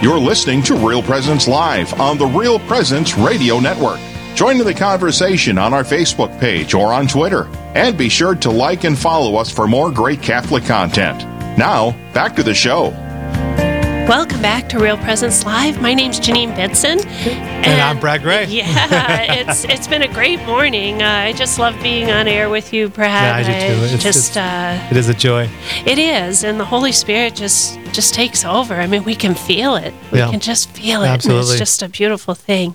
You're listening to Real Presence Live on the Real Presence Radio Network. Join in the conversation on our Facebook page or on Twitter. And be sure to like and follow us for more great Catholic content. Now, back to the show. Welcome back to Real Presence Live. My name's Janine Benson. And, and I'm Brad Gray. yeah, it's it's been a great morning. Uh, I just love being on air with you, Brad. Yeah, I do too. It's, just it's, uh, it is a joy. It is, and the Holy Spirit just just takes over. I mean, we can feel it. We yeah. can just feel it. Absolutely. It's just a beautiful thing.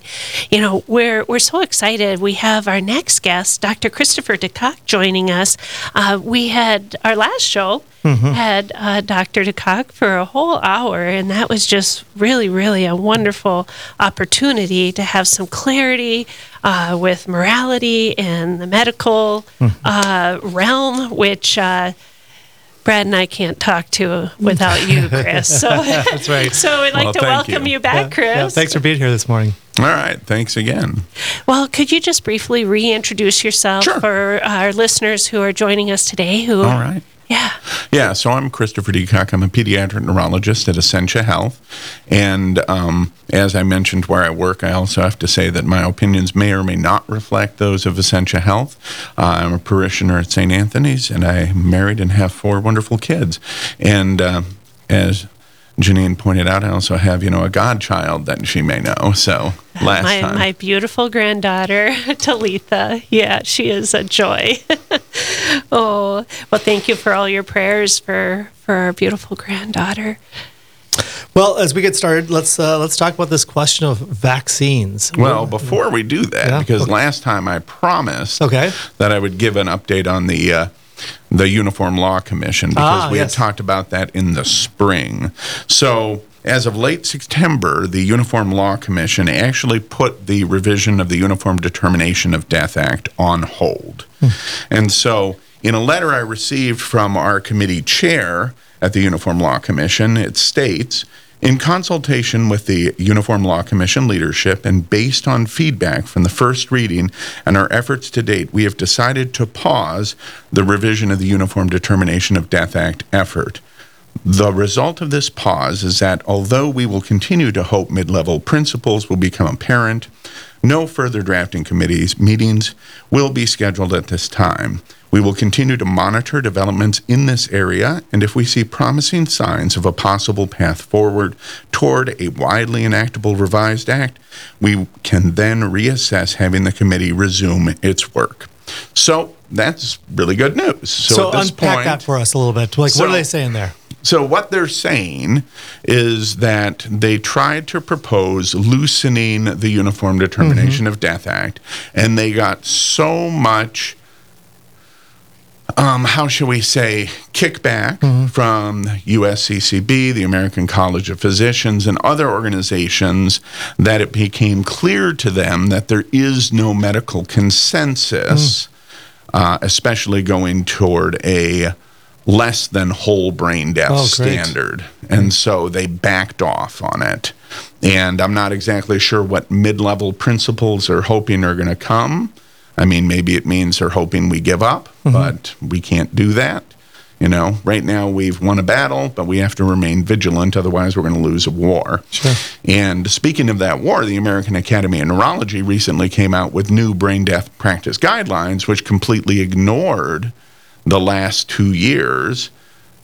You know, we're we're so excited. We have our next guest, Dr. Christopher DeCock, joining us. Uh, we had our last show Mm-hmm. had uh, Dr. DeCock for a whole hour, and that was just really, really a wonderful opportunity to have some clarity uh, with morality and the medical mm-hmm. uh, realm, which. Uh, Brad and I can't talk to without you, Chris. So that's right. So I'd like well, to welcome you, you back, yeah, Chris. Yeah, thanks for being here this morning. All right. Thanks again. Well, could you just briefly reintroduce yourself sure. for our listeners who are joining us today? Who? All right. Yeah. Yeah. So I'm Christopher DeCock. I'm a pediatric neurologist at Essentia Health. And um, as I mentioned where I work, I also have to say that my opinions may or may not reflect those of Essentia Health. Uh, I'm a parishioner at St. Anthony's, and I'm married and have four wonderful kids. And uh, as Janine pointed out, I also have, you know, a godchild that she may know. So last my, time. My beautiful granddaughter, Talitha. Yeah, she is a joy. oh, well, thank you for all your prayers for, for our beautiful granddaughter. Well, as we get started, let's uh, let's talk about this question of vaccines. Well, before we do that, Yeah, because okay. last time I promised Okay. that I would give an update on the uh, the Uniform Law Commission because Ah, we yes. had talked about that in the spring. So. As of late September, the Uniform Law Commission actually put the revision of the Uniform Determination of Death Act on hold. Hmm. And so, in a letter I received from our committee chair at the Uniform Law Commission, it states in consultation with the Uniform Law Commission leadership and based on feedback from the first reading and our efforts to date, we have decided to pause the revision of the Uniform Determination of Death Act effort. The result of this pause is that although we will continue to hope mid level principles will become apparent, no further drafting committees meetings will be scheduled at this time. We will continue to monitor developments in this area, and if we see promising signs of a possible path forward toward a widely enactable revised act, we can then reassess having the committee resume its work. So that's really good news. So, So, at this unpack point, that for us a little bit. Like, So- what are they saying there? So what they're saying is that they tried to propose loosening the Uniform Determination of Death Act, and they got so much. Um, how shall we say, kickback from USCCB, the American College of Physicians, and other organizations that it became clear to them that there is no medical consensus, uh, especially going toward a less than whole brain death Oh, standard. And so they backed off on it. And I'm not exactly sure what mid level principles are hoping are going to come. I mean, maybe it means they're hoping we give up, mm-hmm. but we can't do that. You know, right now we've won a battle, but we have to remain vigilant, otherwise, we're going to lose a war. Sure. And speaking of that war, the American Academy of Neurology recently came out with new brain death practice guidelines, which completely ignored the last two years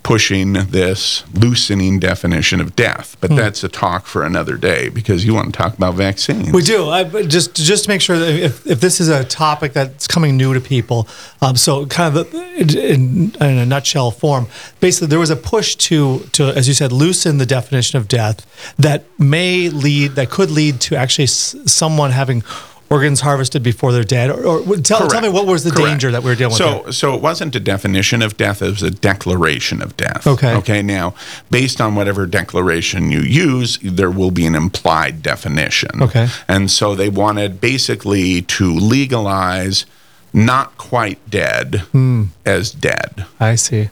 pushing this loosening definition of death. But that's a talk for another day because you want to talk about vaccines. We do. I, just just to make sure that if, if this is a topic that's coming new to people, um, so kind of in, in a nutshell form, basically there was a push to to as you said loosen the definition of death that may lead that could lead to actually s- someone having organs harvested before they're dead. Or, or tell, tell me what was the Correct. danger that we were dealing so, with? So so it wasn't a definition of death; it was a declaration of death. Okay. Okay. Now, based on whatever declaration you use, there will be an implied definition. Okay. And so they wanted basically to legalize not quite dead Hmm. as dead. I see.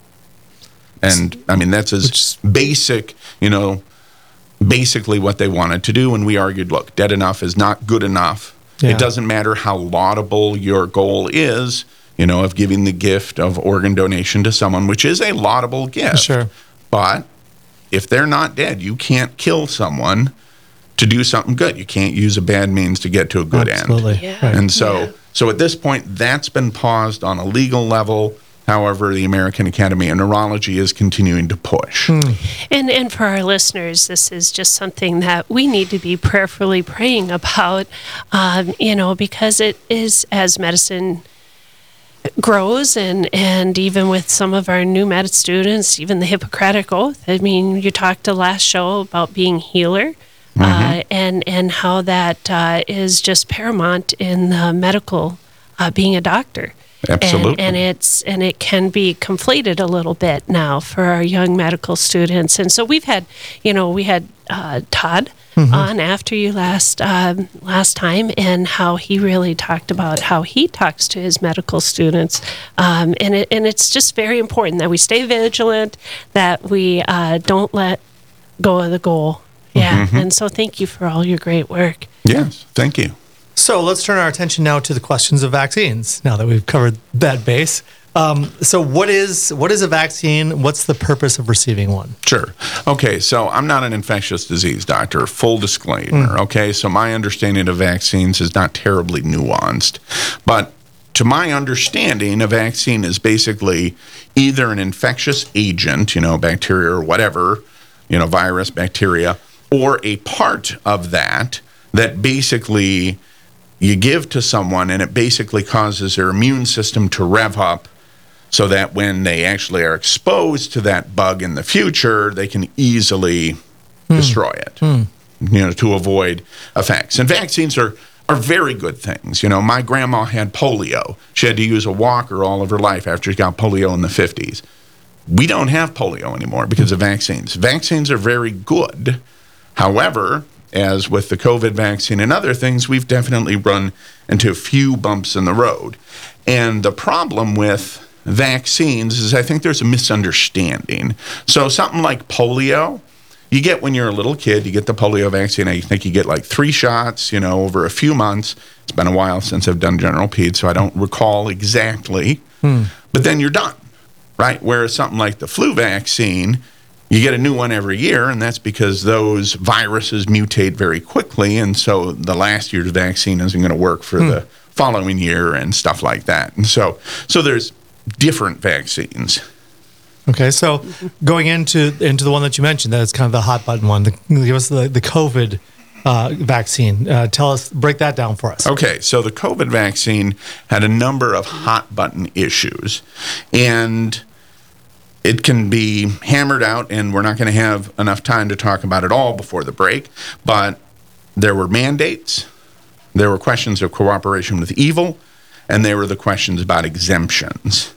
And I mean, that's as basic, you know, basically what they wanted to do. And we argued, look, dead enough is not good enough. Yeah. It doesn't matter how laudable your goal is, you know, of giving the gift of organ donation to someone, which is a laudable gift. Sure. But if they're not dead, you can't kill someone to do something good. You can't use a bad means to get to a good end. Absolutely. end. Yeah. Right. And so, Yeah. so at this point, that's been paused on a legal level. However, the American Academy of Neurology is continuing to push. And and for our listeners, this is just something that we need to be prayerfully praying about, um, you know, because it is as medicine grows and and even with some of our new med students, even the Hippocratic Oath. I mean, you talked the last show about being healer. Uh, and and how that uh, is just paramount in the medical uh, being a doctor. And- Absolutely. and it's and it can be conflated a little bit now for our young medical students. And so we've had, you know, we had uh, Todd on after you last um, last time, and how he really talked about how he talks to his medical students. Um, and it, and it's just very important that we stay vigilant, that we uh, don't let go of the goal. Yeah. And so thank you for all your great work. Yes, thank you. So let's turn our attention now to the questions of vaccines. Now that we've covered that base, um, so what is what is a vaccine? What's the purpose of receiving one? Sure. Okay, so I'm not an infectious disease doctor, full disclaimer. Okay, so my understanding of vaccines is not terribly nuanced. But to my understanding, a vaccine is basically either an infectious agent, you know, bacteria or whatever, you know, virus, bacteria, or a part of that that basically you give to someone and it basically causes their immune system to rev up so that when they actually are exposed to that bug in the future, they can easily hmm. destroy it, hmm. you know, to avoid effects. And vaccines are, are very good things. You know, my grandma had polio. She had to use a walker all of her life after she got polio in the 50s. We don't have polio anymore because of vaccines. Vaccines are very good. However, as with the COVID vaccine and other things, we've definitely run into a few bumps in the road. And the problem with vaccines is I think there's a misunderstanding. So, something like polio, you get when you're a little kid, you get the polio vaccine. I think you get like three shots, you know, over a few months. It's been a while since I've done general ped, so I don't recall exactly. Hmm. But then you're done, right? Whereas something like the flu vaccine, you get a new one every year, and that's because those viruses mutate very quickly, and so the last year's vaccine isn't going to work for the following year and stuff like that. And so, so there's different vaccines. Okay, so going into into the one that you mentioned, that's kind of the hot button one. The, give us the the COVID uh, vaccine. Uh, tell us, break that down for us. Okay, so the COVID vaccine had a number of hot button issues, and it can be hammered out, and we're not going to have enough time to talk about it all before the break. But there were mandates, there were questions of cooperation with evil, and there were the questions about exemptions.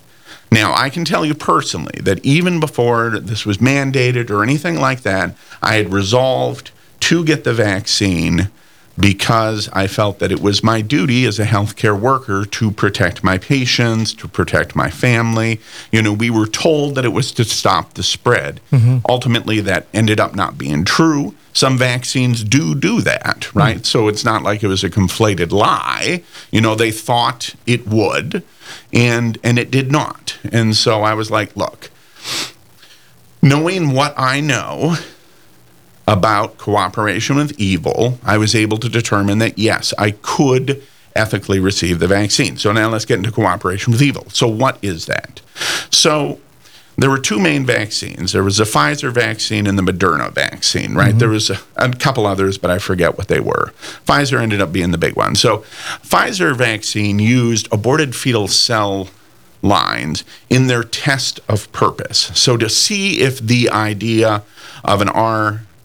Now, I can tell you personally that even before this was mandated or anything like that, I had resolved to get the vaccine because I felt that it was my duty as a healthcare worker to protect my patients, to protect my family. You know, we were told that it was to stop the spread. Mm-hmm. Ultimately, that ended up not being true. Some vaccines do do that, mm. right? So it's not like it was a conflated lie. You know, they thought it would, and and it did not. And so I was like, look, knowing what I know, about cooperation with evil, I was able to determine that yes, I could ethically receive the vaccine. So now let's get into cooperation with evil. So, what is that? So, there were two main vaccines. There was the Pfizer vaccine and the Moderna vaccine, right? Mm-hmm. There was a, a couple others, but I forget what they were. Pfizer ended up being the big one. So, Pfizer vaccine used aborted fetal cell lines in their test of purpose. So, to see if the idea of an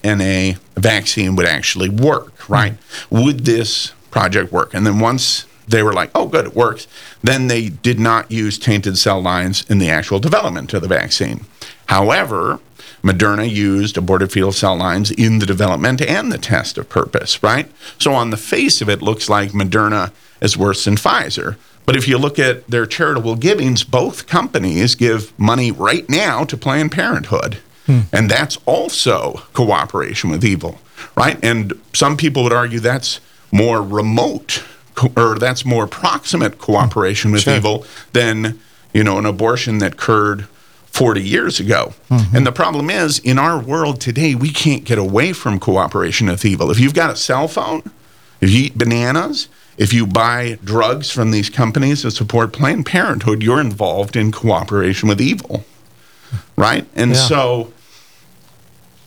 RNA vaccine would actually work, right? Hmm. Would this project work? And then once they were like, oh, good, it works, then they did not use tainted cell lines in the actual development of the vaccine. However, Moderna used aborted fetal cell lines in the development and the test of purpose, right? So on the face of it, looks like Moderna is worse than Pfizer. But if you look at their charitable givings, both companies give money right now to Planned Parenthood. Hmm. And that's also cooperation with evil, right? And some people would argue that's more remote co- or that's more proximate cooperation with Sure. evil than, you know, an abortion that occurred 40 years ago. Mm-hmm. And the problem is, in our world today, we can't get away from cooperation with evil. If you've got a cell phone, if you eat bananas, if you buy drugs from these companies that support Planned Parenthood, you're involved in cooperation with evil. Right? And Yeah. so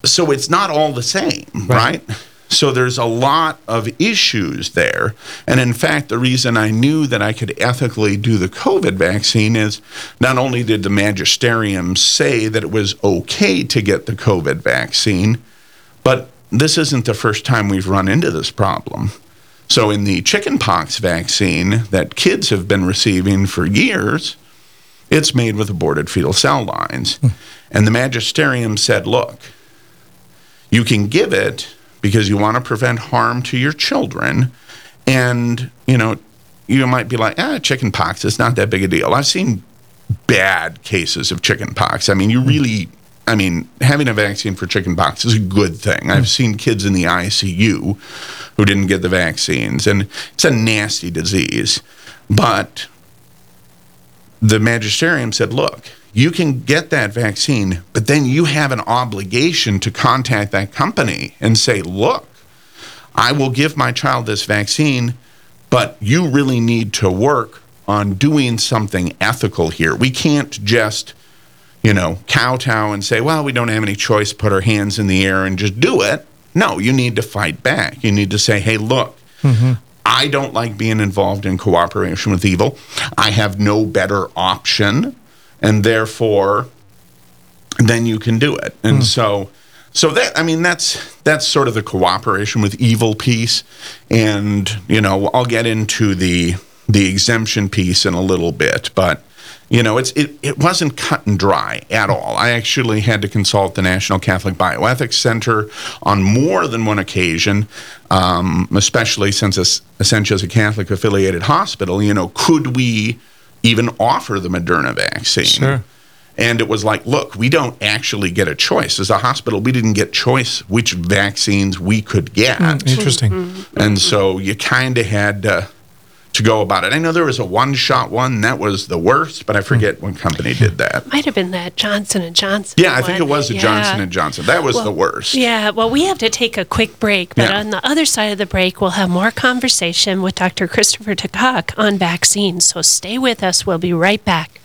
so it's not all the same, right? So there's a lot of issues there. And in fact, the reason I knew that I could ethically do the COVID vaccine is not only did the magisterium say that it was okay to get the COVID vaccine, but this isn't the first time we've run into this problem. So in the chickenpox vaccine that kids have been receiving for years, it's made with aborted fetal cell lines. Hmm. And the magisterium said, look, you can give it because you want to prevent harm to your children. And, you know, you might be like, ah, chicken pox, it's not that big a deal. I've seen bad cases of chicken pox. I mean, you really, I mean, having a vaccine for chicken pox is a good thing. I've seen kids in the ICU who didn't get the vaccines, and it's a nasty disease. But the magisterium said, look, you can get that vaccine, but then you have an obligation to contact that company and say, look, I will give my child this vaccine, but you really need to work on doing something ethical here. We can't just, you know, kowtow and say, well, we don't have any choice, put our hands in the air and just do it. No, you need to fight back. You need to say, hey, look, mm-hmm. I don't like being involved in cooperation with evil. I have no better option, and therefore, then you can do it. And so, so that I mean, that's that's sort of the cooperation with evil piece. And you know, I'll get into the the exemption piece in a little bit, but you know, it's it, it wasn't cut and dry at all. I actually had to consult the National Catholic Bioethics Center on more than one occasion, um, especially since Es- Essentia is a Catholic affiliated hospital. You know, could we even offer the Moderna vaccine? Sure. And it was like, look, we don't actually get a choice. As a hospital, we didn't get choice which vaccines we could get. Mm, interesting. And so you kind of had to, to go about it. I know there was a one shot one that was the worst, but I forget hmm. what company did that. Might have been that Johnson and Johnson. Yeah, I think it was the Yeah. Johnson and Johnson. That was Well, the worst. Yeah, well, we have to take a quick break, but Yeah. on the other side of the break, we'll have more conversation with Dr. Christopher DeCock on vaccines. So stay with us. We'll be right back.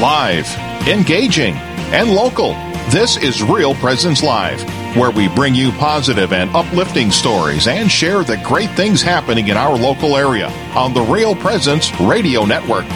Live, engaging, and local. This is Real Presence Live, where we bring you positive and uplifting stories and share the great things happening in our local area on the Real Presence Radio Network.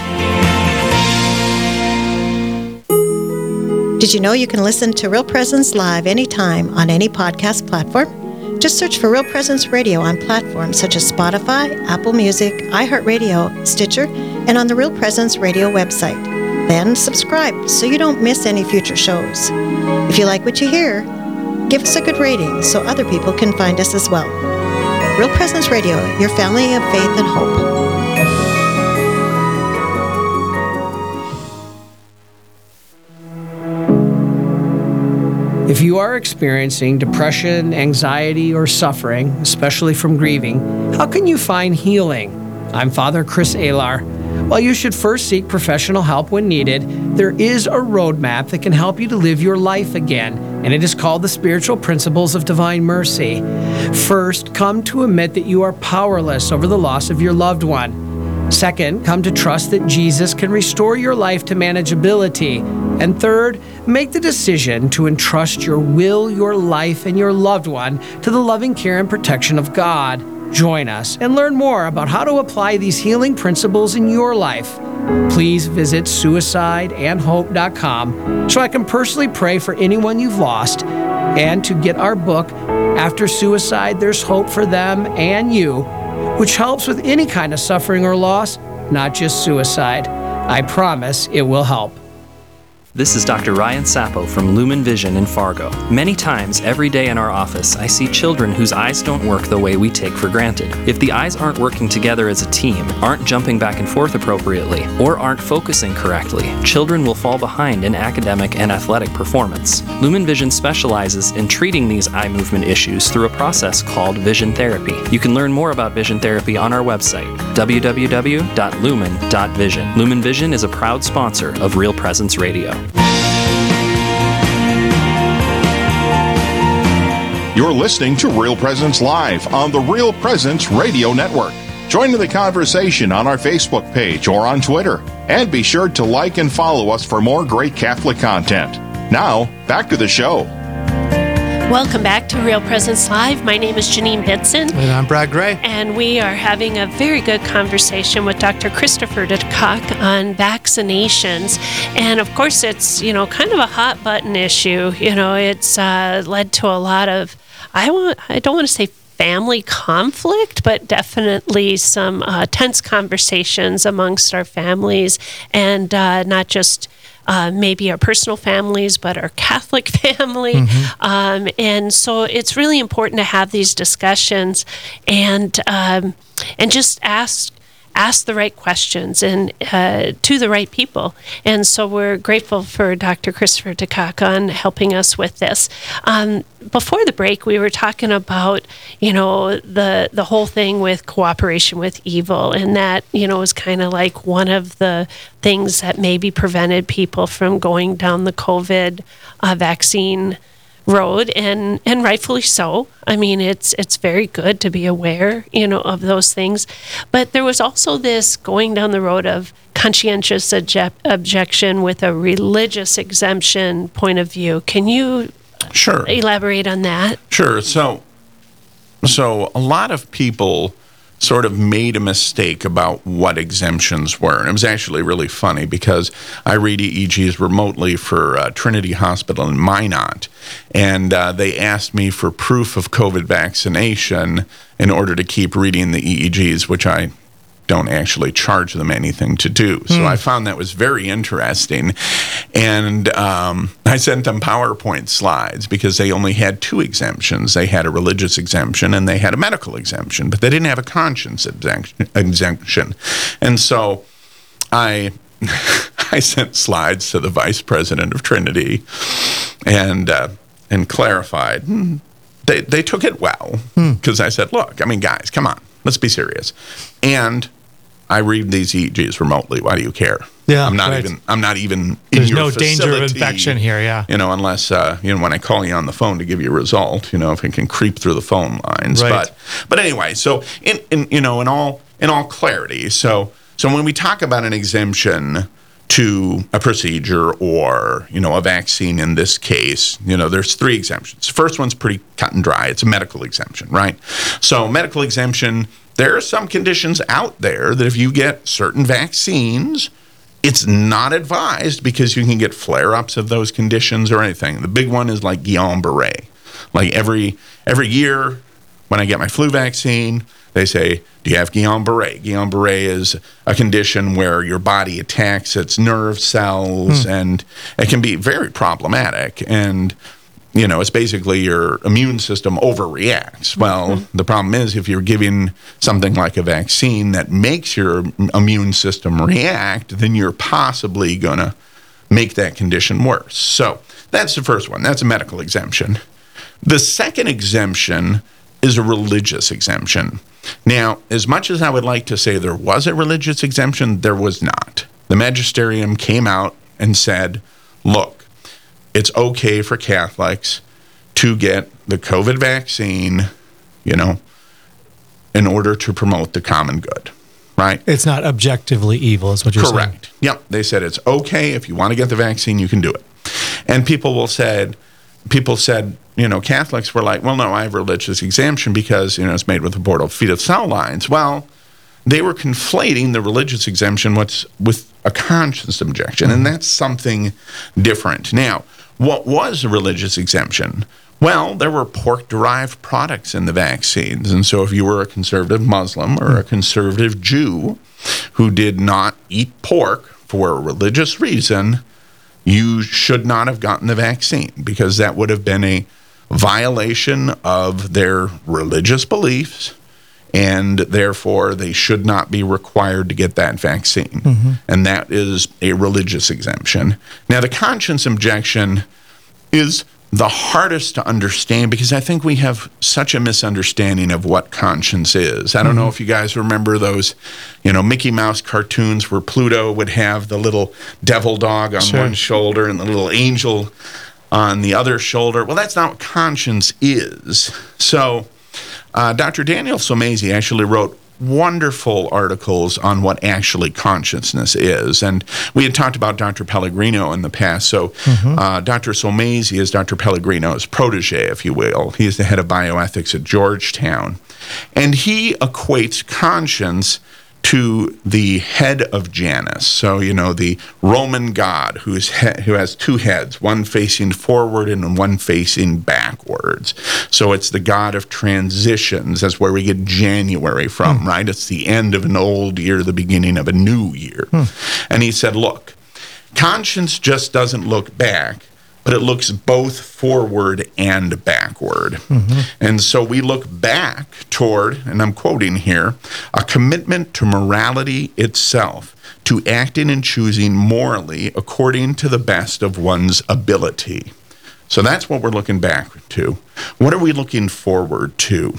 Did you know you can listen to Real Presence live anytime on any podcast platform? Just search for Real Presence Radio on platforms such as Spotify, Apple Music, iHeartRadio, Stitcher, and on the Real Presence Radio website. Then subscribe so you don't miss any future shows. If you like what you hear, give us a good rating so other people can find us as well. Real Presence Radio, your family of faith and hope. If you are experiencing depression, anxiety, or suffering, especially from grieving, how can you find healing? I'm Father Chris Alar. While you should first seek professional help when needed, there is a roadmap that can help you to live your life again, and it is called the Spiritual Principles of Divine Mercy. First, come to admit that you are powerless over the loss of your loved one. Second, come to trust that Jesus can restore your life to manageability. And third, make the decision to entrust your will, your life, and your loved one to the loving care and protection of God. Join us and learn more about how to apply these healing principles in your life. Please visit suicideandhope.com so I can personally pray for anyone you've lost and to get our book, After Suicide, There's Hope for Them and You, which helps with any kind of suffering or loss, not just suicide. I promise it will help. This is Dr. Ryan Sappo from Lumen Vision in Fargo. Many times every day in our office, I see children whose eyes don't work the way we take for granted. If the eyes aren't working together as a team, aren't jumping back and forth appropriately, or aren't focusing correctly, children will fall behind in academic and athletic performance. Lumen Vision specializes in treating these eye movement issues through a process called vision therapy. You can learn more about vision therapy on our website, www.lumen.vision. Lumen Vision is a proud sponsor of Real Presence Radio. You're listening to Real Presence Live on the Real Presence Radio Network. Join in the conversation on our Facebook page or on Twitter. And be sure to like and follow us for more great Catholic content. Now, back to the show. Welcome back to Real Presence Live. My name is Janine Bitson. And I'm Brad Gray. And we are having a very good conversation with Dr. Christopher DeCock on vaccinations. And of course, it's, you know, kind of a hot button issue. You know, it's uh, led to a lot of, I, want, I don't want to say family conflict, but definitely some uh, tense conversations amongst our families and uh, not just. Uh, maybe our personal families, but our Catholic family. Mm-hmm. Um, and so it's really important to have these discussions and um, and just ask ask the right questions and uh, to the right people. And so we're grateful for Dr. Christopher DeCock on helping us with this. Um, before the break, we were talking about you know the the whole thing with cooperation with evil, and that you know is kind of like one of the things that maybe prevented people from going down the COVID uh, vaccine road and and rightfully so. I mean it's it's very good to be aware you know of those things. But there was also this going down the road of conscientious objection with a religious exemption point of view. Can you sure. elaborate on that? Sure. So so a lot of people sort of made a mistake about what exemptions were. And it was actually really funny because I read EEGs remotely for uh, Trinity Hospital in Minot, and uh, they asked me for proof of COVID vaccination in order to keep reading the EEGs, which I don't actually charge them anything to do. So mm. I found that was very interesting. And um, I sent them PowerPoint slides because they only had two exemptions. They had a religious exemption and they had a medical exemption, but they didn't have a conscience exemption. And so I. I sent slides to the vice president of Trinity and uh, and clarified. Hmm, they, they took it well because hmm. I said, look, I mean, guys, come on, let's be serious. And I read these EEGs remotely. Why do you care? Yeah, I'm not right. even. I'm not even. There's no facility, danger of infection here. Yeah. You know, unless uh, you know when I call you on the phone to give you a result. You know, if it can creep through the phone lines. Right. But but anyway, so in, in you know in all in all clarity, so so when we talk about an exemption to a procedure or you know a vaccine in this case you know there's three exemptions the first one's pretty cut and dry it's a medical exemption right so medical exemption there are some conditions out there that if you get certain vaccines, it's not advised because you can get flare ups of those conditions or anything. The big one is like Guillain Barre. Like every every year when I get my flu vaccine, they say, Do you have Guillain Barre? Guillain Barre is a condition where your body attacks its nerve cells hmm. and it can be very problematic. And you know, it's basically your immune system overreacts. Well, mm-hmm. the problem is if you're giving something like a vaccine that makes your immune system react, then you're possibly going to make that condition worse. So that's the first one. That's a medical exemption. The second exemption is a religious exemption. Now, as much as I would like to say there was a religious exemption, there was not. The magisterium came out and said, look, it's okay for Catholics to get the COVID vaccine, you know, in order to promote the common good, right? It's not objectively evil, is what you're Correct. saying. Correct. Yep. They said it's okay if you want to get the vaccine, you can do it. And people will said, people said, you know, Catholics were like, well, no, I have religious exemption because, you know, it's made with aborted fetal cell lines. Well, they were conflating the religious exemption with, with a conscience objection, and mm-hmm. that's something different. Now, what was a religious exemption? Well, there were pork derived products in the vaccines. And so, if you were a conservative Muslim or a mm. conservative Jew who did not eat pork for a religious reason, you should not have gotten the vaccine because that would have been a violation of their religious beliefs and therefore they should not be required to get that vaccine. Mm-hmm. And that is a religious exemption. Now, the conscience objection is the hardest to understand because I think we have such a misunderstanding of what conscience is. I don't know if you guys remember those, you know, Mickey Mouse cartoons where Pluto would have the little devil dog on Sure. one shoulder and the little angel on the other shoulder. Well, that's not what conscience is. So, uh, Dr. Daniel Sulmasy actually wrote wonderful articles on what actually consciousness is. And we had talked about Dr. Pellegrino in the past. So, uh, Dr. Sulmasy is Dr. Pellegrino's protege, if you will. He is the head of bioethics at Georgetown. And he equates conscience to the head of Janus. So, you know, the Roman god who's he- who has two heads, one facing forward and one facing backwards. So it's the god of transitions. That's where we get January from, hmm. right? It's the end of an old year, the beginning of a new year. Hmm. And he said, look, conscience just doesn't look back but it looks both forward and backward. Mm-hmm. And so we look back toward, and I'm quoting here, a commitment to morality itself, to acting and choosing morally according to the best of one's ability. So that's what we're looking back to. What are we looking forward to?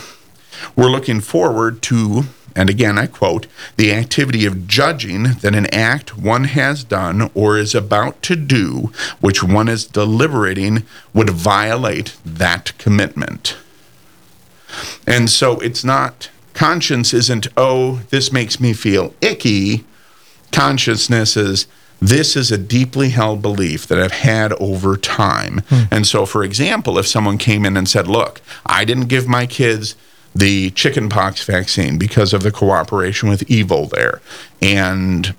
We're looking forward to, and again I quote, the activity of judging that an act one has done or is about to do, which one is deliberating, would violate that commitment. And so it's not, conscience isn't, oh, this makes me feel icky. Consciousness is, this is a deeply held belief that I've had over time. Hmm. And so, for example, if someone came in and said, Look, I didn't give my kids the chickenpox vaccine because of the cooperation with evil there. And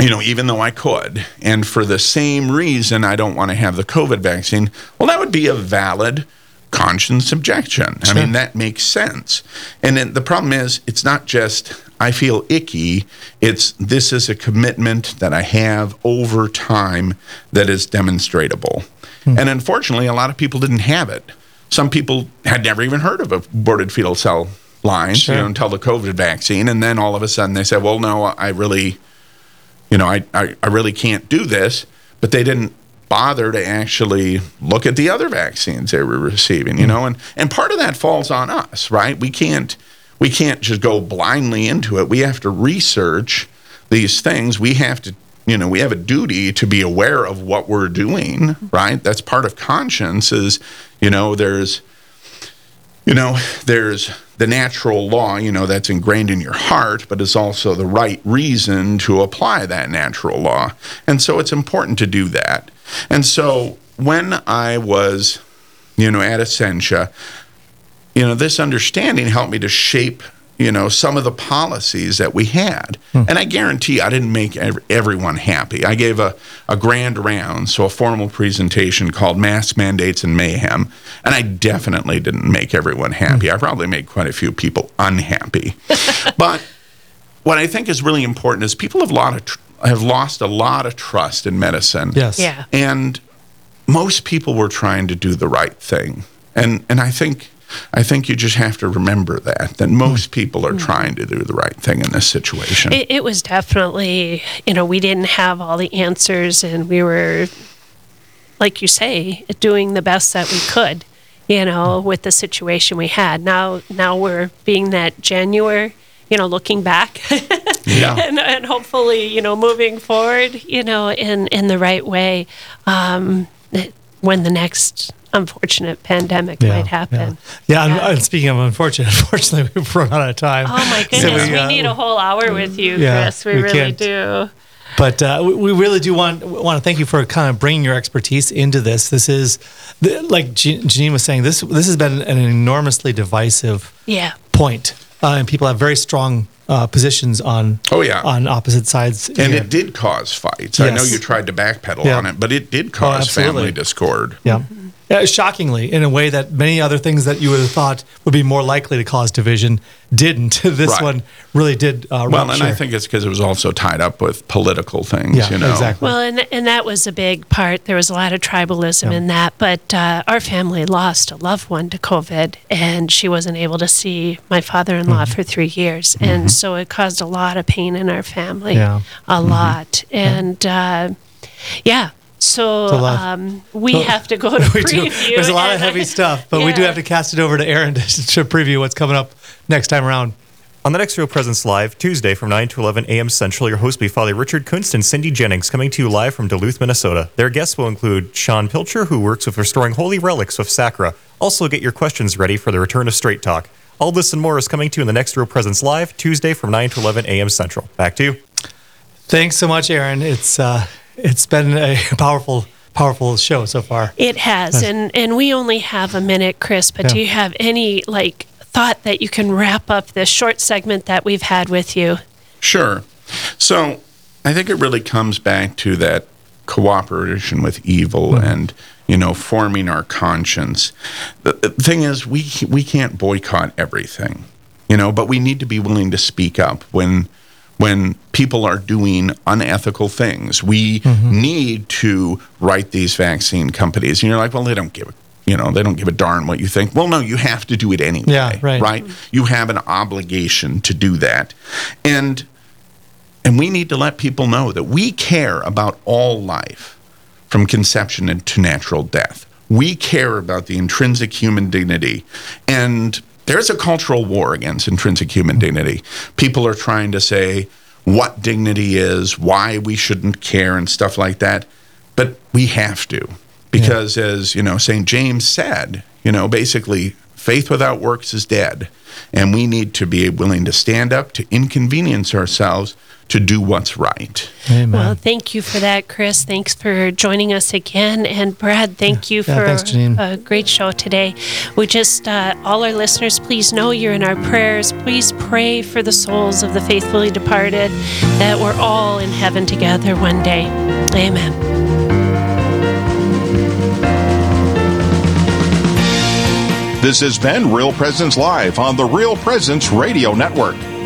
you know, even though I could, and for the same reason I don't want to have the COVID vaccine, well, that would be a valid conscience objection. I mean, that makes sense. And then the problem is, it's not just I feel icky, it's this is a commitment that I have over time that is demonstratable. Hmm. And unfortunately, a lot of people didn't have it. Some people had never even heard of aborted fetal cell lines, Sure. you know, until the COVID vaccine. And then all of a sudden they said, well, no, I really you know, I, I, I really can't do this, but they didn't bother to actually look at the other vaccines they were receiving, you hmm. know, and, and part of that falls on us, right? We can't we can't just go blindly into it. We have to research these things. We have to, you know, we have a duty to be aware of what we're doing, right? That's part of conscience is, you know, there's you know, there's the natural law, you know, that's ingrained in your heart, but it's also the right reason to apply that natural law. And so it's important to do that. And so when I was, you know, at Essentia, you know, this understanding helped me to shape, you know, some of the policies that we had. Hmm. And I guarantee I didn't make ev- everyone happy. I gave a, a grand round, so a formal presentation called mask Mandates and Mayhem. And I definitely didn't make everyone happy. Hmm. I probably made quite a few people unhappy. but what I think is really important is people have, lot of tr- have lost a lot of trust in medicine. Yes. Yeah. And most people were trying to do the right thing. And and I think I think you just have to remember that that most hmm. people are hmm. trying to do the right thing in this situation. It, it was definitely, you know, we didn't have all the answers, and we were, like you say, doing the best that we could, you know, hmm. with the situation we had. Now, now we're being that January, you know, looking back, yeah. and, and hopefully, you know, moving forward, you know, in in the right way, um, when the next unfortunate pandemic might happen. Yeah, and, Yeah. and speaking of unfortunate, unfortunately, we've run out of time. Oh my So goodness, we, uh, need a whole hour with you, yeah, Chris. We, we really do. But uh, we, we really do want want to thank you for kind of bringing your expertise into this. This is, like Janine was saying, this this has been an enormously divisive Yeah. point, uh, and people have very strong uh, positions on Oh, yeah. on opposite sides. And here. it did cause fights. I know you tried to backpedal Yeah. on it, but it did cause absolutely. family discord. Yeah. Yeah, shockingly, in a way that many other things that you would have thought would be more likely to cause division didn't. this Right. one really did uh, Well, and. I think it's because it was also tied up with political things, yeah, you know. exactly. Well, and and that was a big part. There was a lot of tribalism in that, but uh, our family lost a loved one to COVID, and she wasn't able to see my father-in-law Mm-hmm. for three years, and so it caused a lot of pain in our family, Yeah. a lot, and uh, yeah. So um, we have to go to we do. preview. There's a lot of heavy I- stuff, but we do have to cast it over to Aaron to, to preview what's coming up next time around. On the next Real Presence Live, Tuesday from 9 to 11 a.m. Central, your host will be Father Richard Kunst and Cindy Jennings coming to you live from Duluth, Minnesota. Their guests will include Sean Pilcher, who works with restoring holy relics of Sacra. Also, get your questions ready for the return of Straight Talk. All this and more is coming to you in the next Real Presence Live, Tuesday from 9 to 11 a.m. Central. Back to you. Thanks so much, Aaron. It's uh, it's been a powerful powerful show so far. It has, and and we only have a minute, Chris. But do you have any like thought that you can wrap up this short segment that we've had with you? Sure. So I think it really comes back to that cooperation with evil and you know forming our conscience. The, the thing is, we we can't boycott everything, you know, but we need to be willing to speak up when when people are doing unethical things. We mm-hmm. need to write these vaccine companies. And you're like, well, they don't give a you know, they don't give a darn what you think. Well, no, you have to do it anyway. Yeah, right. Right? You have an obligation to do that. And and we need to let people know that we care about all life from conception to natural death. We care about the intrinsic human dignity. And there's a cultural war against intrinsic human dignity. People are trying to say what dignity is, why we shouldn't care, and stuff like that. But we have to. Because, as you know, St. James said, you know, basically, faith without works is dead. And we need to be willing to stand up, to inconvenience ourselves, to do what's right. Amen. Well, thank you for that, Chris. Thanks for joining us again. And Brad, thank you Yeah, for thanks, a great show today. We just, uh, all our listeners, please know you're in our prayers. Please pray for the souls of the faithfully departed, that we're all in heaven together one day. Amen. This has been Real Presence Live on the Real Presence Radio Network.